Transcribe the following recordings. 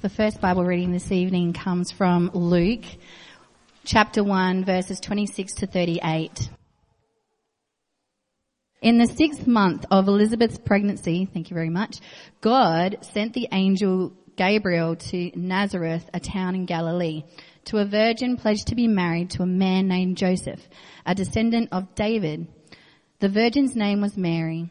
The first Bible reading this evening comes from Luke chapter 1 verses 26 to 38. In the sixth month of Elizabeth's pregnancy, thank you very much, God sent the angel Gabriel to Nazareth, a town in Galilee, to a virgin pledged to be married to a man named Joseph, a descendant of David. The virgin's name was Mary.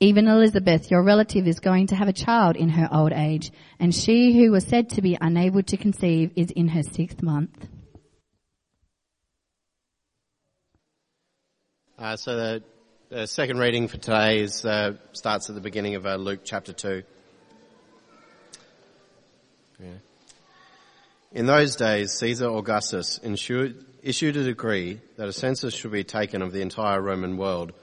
Even Elizabeth, your relative, is going to have a child in her old age, and she who was said to be unable to conceive is in her sixth month. Uh, so the, the, second reading for today is, uh, starts at the beginning of uh, Luke chapter 2. Yeah. In those days, Caesar Augustus issued, issued a decree that a census should be taken of the entire Roman world –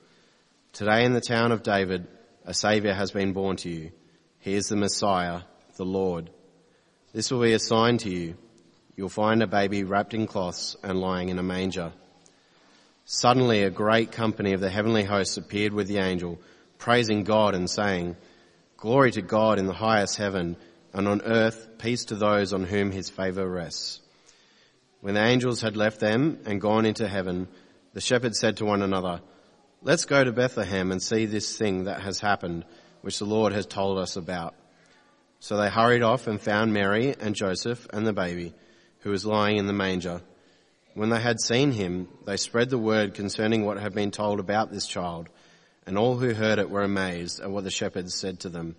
Today in the town of David, a Saviour has been born to you. He is the Messiah, the Lord. This will be a sign to you. You'll find a baby wrapped in cloths and lying in a manger. Suddenly a great company of the heavenly hosts appeared with the angel, praising God and saying, Glory to God in the highest heaven, and on earth peace to those on whom his favour rests. When the angels had left them and gone into heaven, the shepherds said to one another, Let's go to Bethlehem and see this thing that has happened, which the Lord has told us about. So they hurried off and found Mary and Joseph and the baby, who was lying in the manger. When they had seen him, they spread the word concerning what had been told about this child, and all who heard it were amazed at what the shepherds said to them.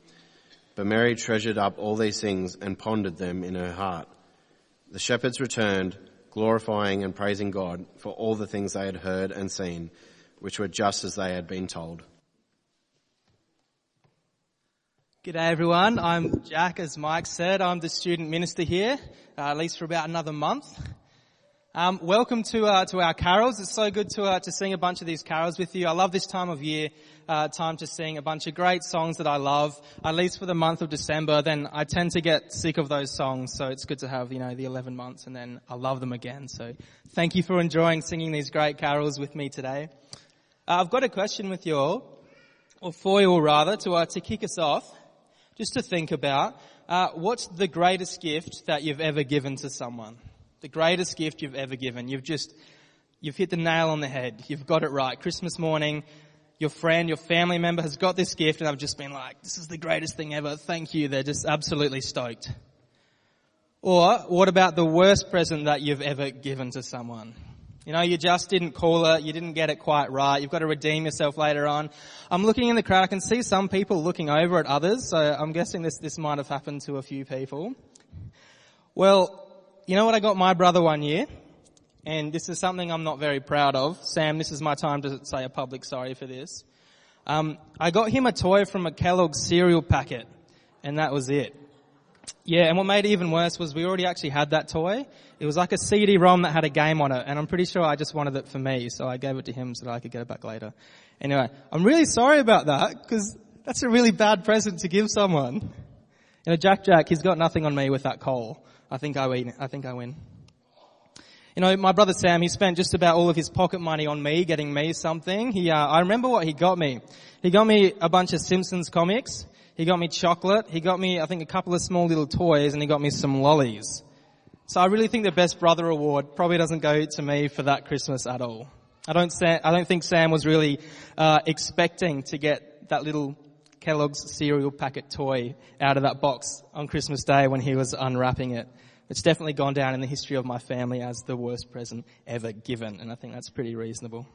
But Mary treasured up all these things and pondered them in her heart. The shepherds returned, glorifying and praising God for all the things they had heard and seen, which were just as they had been told. G'day everyone, I'm Jack, as Mike said. I'm the student minister here, uh, at least for about another month. Um, welcome to uh, to our carols. It's so good to uh, to sing a bunch of these carols with you. I love this time of year, uh, time to sing a bunch of great songs that I love. At least for the month of December, then I tend to get sick of those songs. So it's good to have you know the 11 months, and then I love them again. So thank you for enjoying singing these great carols with me today. Uh, I've got a question with you all, or for you all rather, to, uh, to kick us off, just to think about, uh, what's the greatest gift that you've ever given to someone? The greatest gift you've ever given. You've just, you've hit the nail on the head. You've got it right. Christmas morning, your friend, your family member has got this gift and I've just been like, this is the greatest thing ever. Thank you. They're just absolutely stoked. Or what about the worst present that you've ever given to someone? You know, you just didn't call it, you didn't get it quite right, you've got to redeem yourself later on. I'm looking in the crowd, I can see some people looking over at others, so I'm guessing this, this might have happened to a few people. Well, you know what I got my brother one year? And this is something I'm not very proud of. Sam, this is my time to say a public sorry for this. Um, I got him a toy from a Kellogg's cereal packet. And that was it. Yeah, and what made it even worse was we already actually had that toy. It was like a CD-ROM that had a game on it, and I'm pretty sure I just wanted it for me, so I gave it to him so that I could get it back later. Anyway, I'm really sorry about that, because that's a really bad present to give someone. You know, Jack Jack, he's got nothing on me with that coal. I think I win. I think I win. You know, my brother Sam, he spent just about all of his pocket money on me, getting me something. He, uh, I remember what he got me. He got me a bunch of Simpsons comics. He got me chocolate. He got me, I think, a couple of small little toys, and he got me some lollies. So I really think the best brother award probably doesn't go to me for that Christmas at all. I don't, I don't think Sam was really uh, expecting to get that little Kellogg's cereal packet toy out of that box on Christmas Day when he was unwrapping it. It's definitely gone down in the history of my family as the worst present ever given, and I think that's pretty reasonable.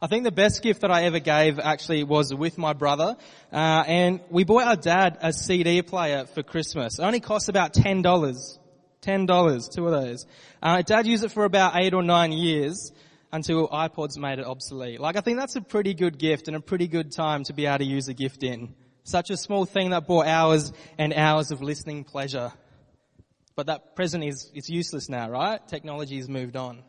I think the best gift that I ever gave actually was with my brother, uh, and we bought our dad a CD player for Christmas. It only cost about ten dollars, ten dollars, two of those. Uh, dad used it for about eight or nine years until iPods made it obsolete. Like I think that's a pretty good gift and a pretty good time to be able to use a gift in. Such a small thing that brought hours and hours of listening pleasure. But that present is, it's useless now, right? Technology has moved on.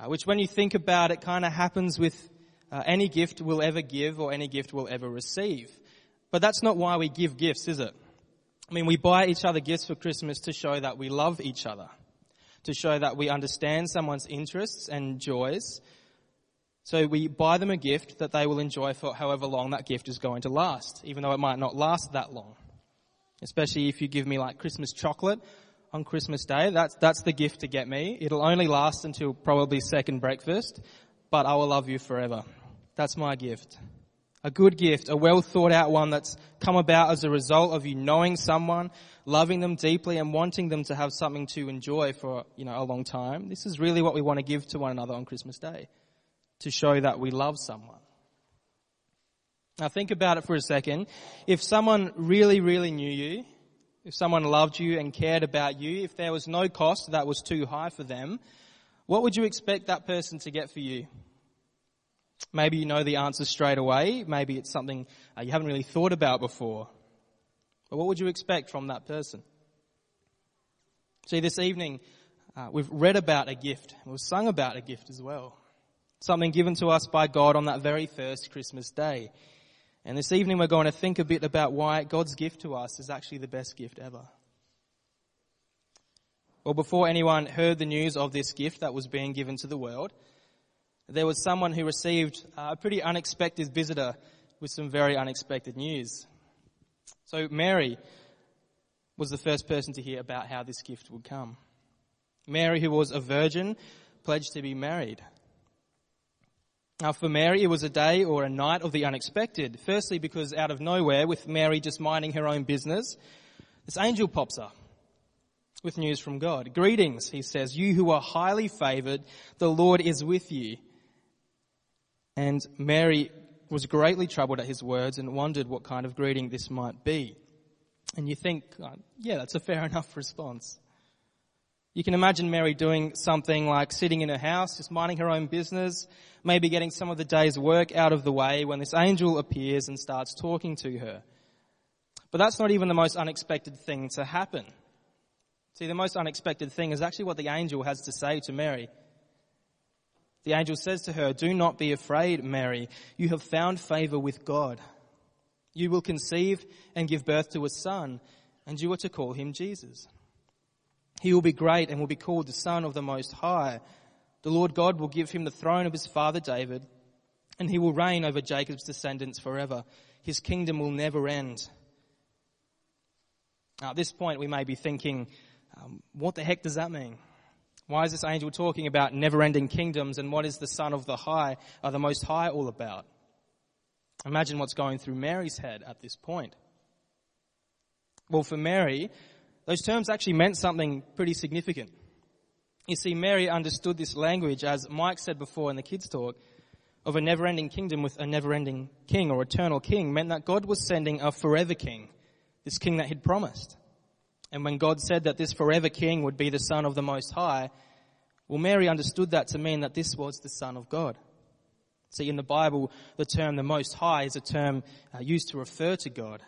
Uh, which when you think about it kind of happens with uh, any gift we'll ever give or any gift we'll ever receive. But that's not why we give gifts, is it? I mean, we buy each other gifts for Christmas to show that we love each other, to show that we understand someone's interests and joys. So we buy them a gift that they will enjoy for however long that gift is going to last, even though it might not last that long. Especially if you give me like Christmas chocolate, on Christmas Day. That's, that's the gift to get me. It'll only last until probably second breakfast, but I will love you forever. That's my gift. A good gift, a well thought out one that's come about as a result of you knowing someone, loving them deeply and wanting them to have something to enjoy for, you know, a long time. This is really what we want to give to one another on Christmas Day. To show that we love someone. Now think about it for a second. If someone really, really knew you, if someone loved you and cared about you, if there was no cost that was too high for them, what would you expect that person to get for you? Maybe you know the answer straight away. Maybe it's something uh, you haven't really thought about before. But what would you expect from that person? See, this evening, uh, we've read about a gift. We've sung about a gift as well. Something given to us by God on that very first Christmas day. And this evening we're going to think a bit about why God's gift to us is actually the best gift ever. Well, before anyone heard the news of this gift that was being given to the world, there was someone who received a pretty unexpected visitor with some very unexpected news. So Mary was the first person to hear about how this gift would come. Mary, who was a virgin, pledged to be married. Now for Mary, it was a day or a night of the unexpected. Firstly, because out of nowhere, with Mary just minding her own business, this angel pops up with news from God. Greetings, he says, you who are highly favored, the Lord is with you. And Mary was greatly troubled at his words and wondered what kind of greeting this might be. And you think, uh, yeah, that's a fair enough response. You can imagine Mary doing something like sitting in her house, just minding her own business, maybe getting some of the day's work out of the way when this angel appears and starts talking to her. But that's not even the most unexpected thing to happen. See, the most unexpected thing is actually what the angel has to say to Mary. The angel says to her, Do not be afraid, Mary. You have found favor with God. You will conceive and give birth to a son, and you are to call him Jesus. He will be great and will be called the Son of the Most High. The Lord God will give him the throne of his father David, and he will reign over Jacob's descendants forever. His kingdom will never end. Now, at this point, we may be thinking, um, what the heck does that mean? Why is this angel talking about never-ending kingdoms, and what is the Son of the High, or the Most High, all about? Imagine what's going through Mary's head at this point. Well, for Mary, those terms actually meant something pretty significant. You see, Mary understood this language, as Mike said before in the kids' talk, of a never-ending kingdom with a never-ending king or eternal king meant that God was sending a forever king, this king that he'd promised. And when God said that this forever king would be the son of the Most High, well, Mary understood that to mean that this was the son of God. See, in the Bible, the term the Most High is a term uh, used to refer to God.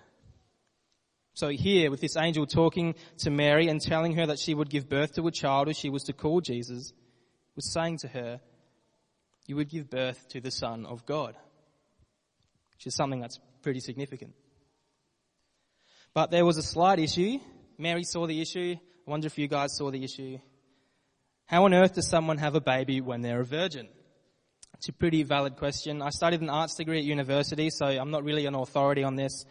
So here, with this angel talking to Mary and telling her that she would give birth to a child who she was to call Jesus, was saying to her, you would give birth to the Son of God. Which is something that's pretty significant. But there was a slight issue. Mary saw the issue. I wonder if you guys saw the issue. How on earth does someone have a baby when they're a virgin? It's a pretty valid question. I studied an arts degree at university, so I'm not really an authority on this.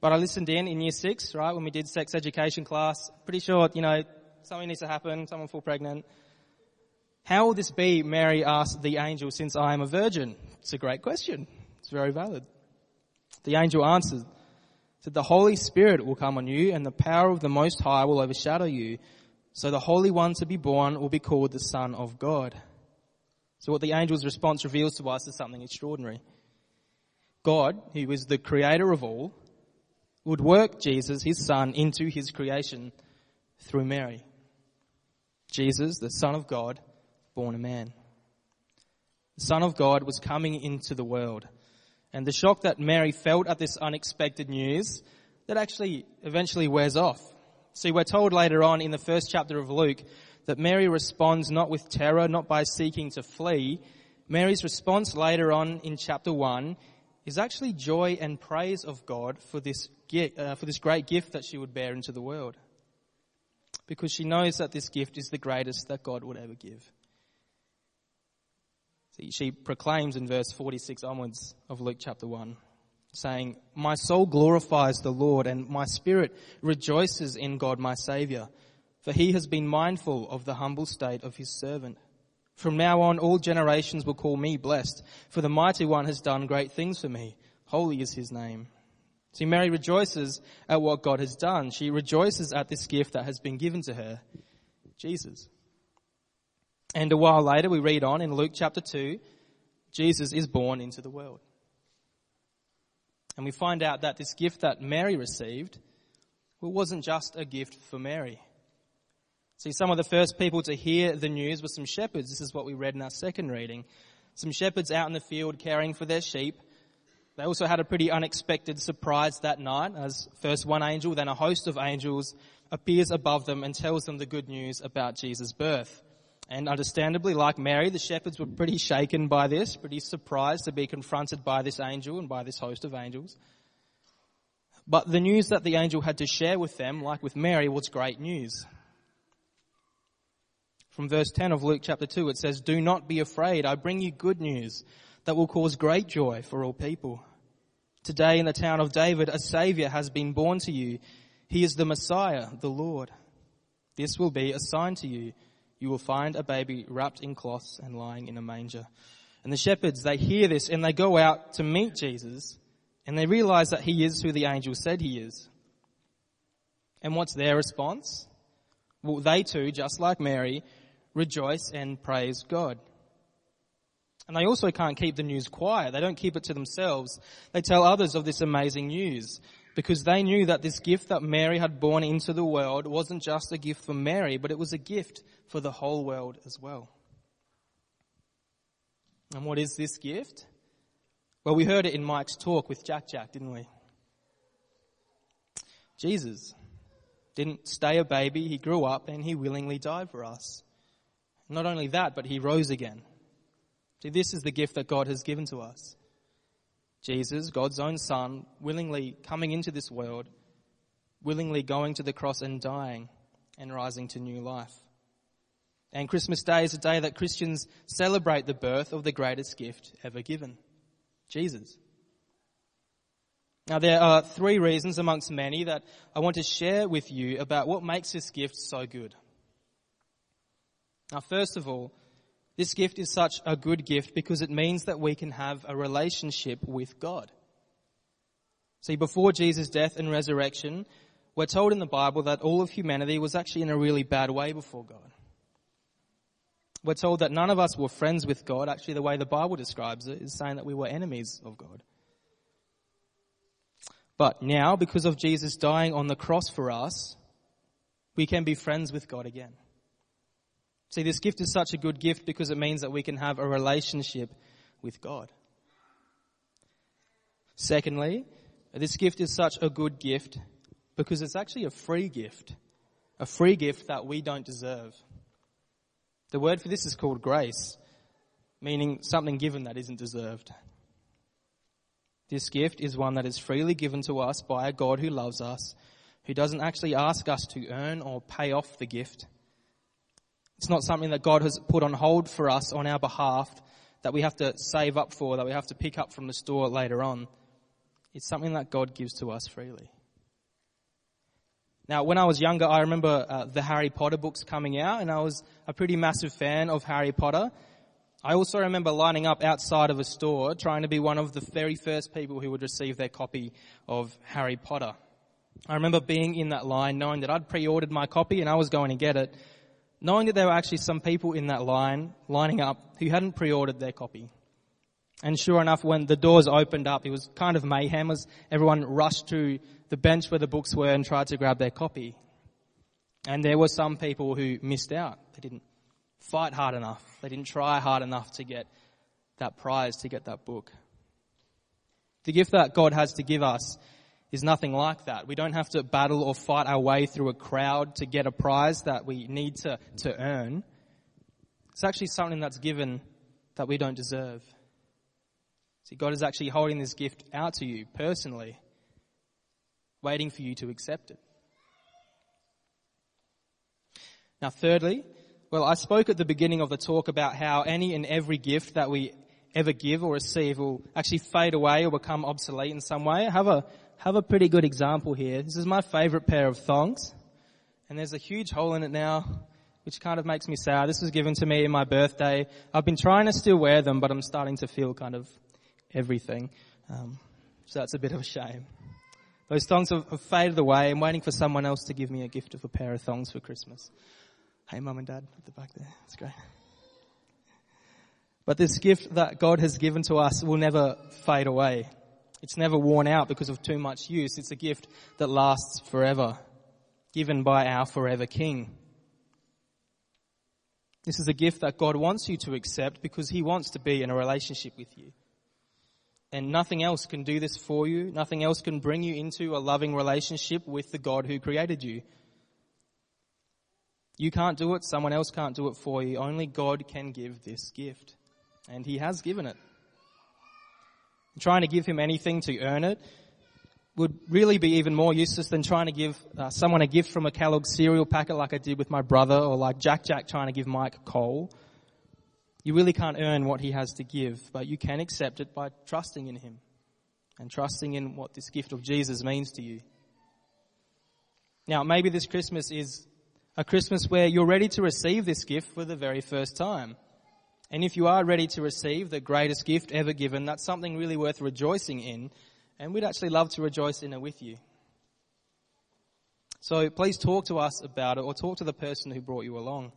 But I listened in in year six, right, when we did sex education class. Pretty sure, you know, something needs to happen, someone fall pregnant. How will this be, Mary asked the angel, since I am a virgin? It's a great question. It's very valid. The angel answered, said, the Holy Spirit will come on you and the power of the Most High will overshadow you. So the Holy One to be born will be called the Son of God. So what the angel's response reveals to us is something extraordinary. God, who is the creator of all, would work Jesus, his son, into his creation through Mary. Jesus, the Son of God, born a man. The Son of God was coming into the world. And the shock that Mary felt at this unexpected news, that actually eventually wears off. See, we're told later on in the first chapter of Luke that Mary responds not with terror, not by seeking to flee. Mary's response later on in chapter 1 is actually joy and praise of God for this, uh, for this great gift that she would bear into the world. Because she knows that this gift is the greatest that God would ever give. See, she proclaims in verse 46 onwards of Luke chapter 1, saying, My soul glorifies the Lord and my spirit rejoices in God my Saviour, for he has been mindful of the humble state of his servant. From now on all generations will call me blessed, for the mighty one has done great things for me. Holy is his name. See, Mary rejoices at what God has done. She rejoices at this gift that has been given to her, Jesus. And a while later, we read on in Luke chapter 2, Jesus is born into the world. And we find out that this gift that Mary received well, wasn't just a gift for Mary. See, some of the first people to hear the news were some shepherds. This is what we read in our second reading. Some shepherds out in the field caring for their sheep. They also had a pretty unexpected surprise that night as first one angel, then a host of angels appears above them and tells them the good news about Jesus' birth. And understandably, like Mary, the shepherds were pretty shaken by this, pretty surprised to be confronted by this angel and by this host of angels. But the news that the angel had to share with them, like with Mary, was great news. From verse 10 of Luke chapter 2, it says, Do not be afraid. I bring you good news that will cause great joy for all people. Today in the town of David, a savior has been born to you. He is the Messiah, the Lord. This will be a sign to you you will find a baby wrapped in cloths and lying in a manger. And the shepherds, they hear this and they go out to meet Jesus and they realize that he is who the angel said he is. And what's their response? Well, they too, just like Mary, rejoice and praise God. And they also can't keep the news quiet. They don't keep it to themselves. They tell others of this amazing news because they knew that this gift that Mary had born into the world wasn't just a gift for Mary, but it was a gift for the whole world as well. And what is this gift? Well, we heard it in Mike's talk with Jack Jack, didn't we? Jesus didn't stay a baby, he grew up and he willingly died for us. Not only that, but he rose again. See, this is the gift that God has given to us. Jesus, God's own Son, willingly coming into this world, willingly going to the cross and dying and rising to new life. And Christmas Day is a day that Christians celebrate the birth of the greatest gift ever given Jesus. Now, there are three reasons amongst many that I want to share with you about what makes this gift so good. Now, first of all, this gift is such a good gift because it means that we can have a relationship with God. See, before Jesus' death and resurrection, we're told in the Bible that all of humanity was actually in a really bad way before God. We're told that none of us were friends with God. Actually, the way the Bible describes it is saying that we were enemies of God. But now, because of Jesus dying on the cross for us, we can be friends with God again. See, this gift is such a good gift because it means that we can have a relationship with God. Secondly, this gift is such a good gift because it's actually a free gift. A free gift that we don't deserve. The word for this is called grace, meaning something given that isn't deserved. This gift is one that is freely given to us by a God who loves us, who doesn't actually ask us to earn or pay off the gift. It's not something that God has put on hold for us on our behalf that we have to save up for, that we have to pick up from the store later on. It's something that God gives to us freely. Now, when I was younger, I remember uh, the Harry Potter books coming out, and I was a pretty massive fan of Harry Potter. I also remember lining up outside of a store trying to be one of the very first people who would receive their copy of Harry Potter. I remember being in that line knowing that I'd pre-ordered my copy and I was going to get it, knowing that there were actually some people in that line lining up who hadn't pre-ordered their copy. And sure enough, when the doors opened up, it was kind of mayhem as everyone rushed to the bench where the books were and tried to grab their copy. And there were some people who missed out. They didn't fight hard enough. They didn't try hard enough to get that prize, to get that book. The gift that God has to give us is nothing like that. We don't have to battle or fight our way through a crowd to get a prize that we need to, to earn. It's actually something that's given that we don't deserve. See, God is actually holding this gift out to you personally, waiting for you to accept it. Now, thirdly, well, I spoke at the beginning of the talk about how any and every gift that we ever give or receive will actually fade away or become obsolete in some way. Have a, have a pretty good example here. This is my favorite pair of thongs. And there's a huge hole in it now, which kind of makes me sad. This was given to me in my birthday. I've been trying to still wear them, but I'm starting to feel kind of everything. Um, so that's a bit of a shame. Those thongs have, have faded away. I'm waiting for someone else to give me a gift of a pair of thongs for Christmas. Hey, mum and dad at the back there. That's great. But this gift that God has given to us will never fade away. It's never worn out because of too much use. It's a gift that lasts forever, given by our forever King. This is a gift that God wants you to accept because He wants to be in a relationship with you. And nothing else can do this for you. Nothing else can bring you into a loving relationship with the God who created you. You can't do it. Someone else can't do it for you. Only God can give this gift. And He has given it. Trying to give Him anything to earn it would really be even more useless than trying to give uh, someone a gift from a Kellogg's cereal packet like I did with my brother or like Jack Jack trying to give Mike coal. You really can't earn what he has to give, but you can accept it by trusting in him and trusting in what this gift of Jesus means to you. Now, maybe this Christmas is a Christmas where you're ready to receive this gift for the very first time. And if you are ready to receive the greatest gift ever given, that's something really worth rejoicing in. And we'd actually love to rejoice in it with you. So please talk to us about it or talk to the person who brought you along.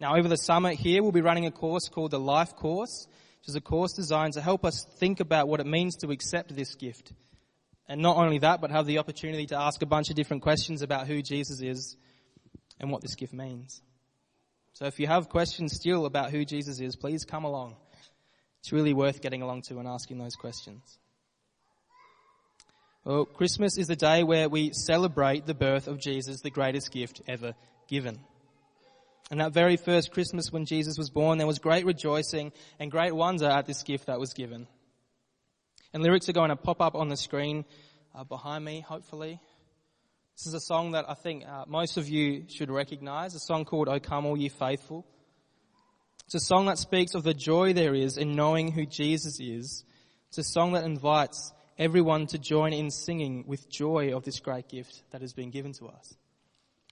Now over the summer here, we'll be running a course called the Life Course, which is a course designed to help us think about what it means to accept this gift. And not only that, but have the opportunity to ask a bunch of different questions about who Jesus is and what this gift means. So if you have questions still about who Jesus is, please come along. It's really worth getting along to and asking those questions. Well, Christmas is the day where we celebrate the birth of Jesus, the greatest gift ever given. And that very first Christmas when Jesus was born, there was great rejoicing and great wonder at this gift that was given. And lyrics are going to pop up on the screen uh, behind me, hopefully. This is a song that I think uh, most of you should recognize, a song called O Come All Ye Faithful. It's a song that speaks of the joy there is in knowing who Jesus is. It's a song that invites everyone to join in singing with joy of this great gift that has been given to us.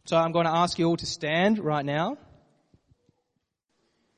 So I'm going to ask you all to stand right now.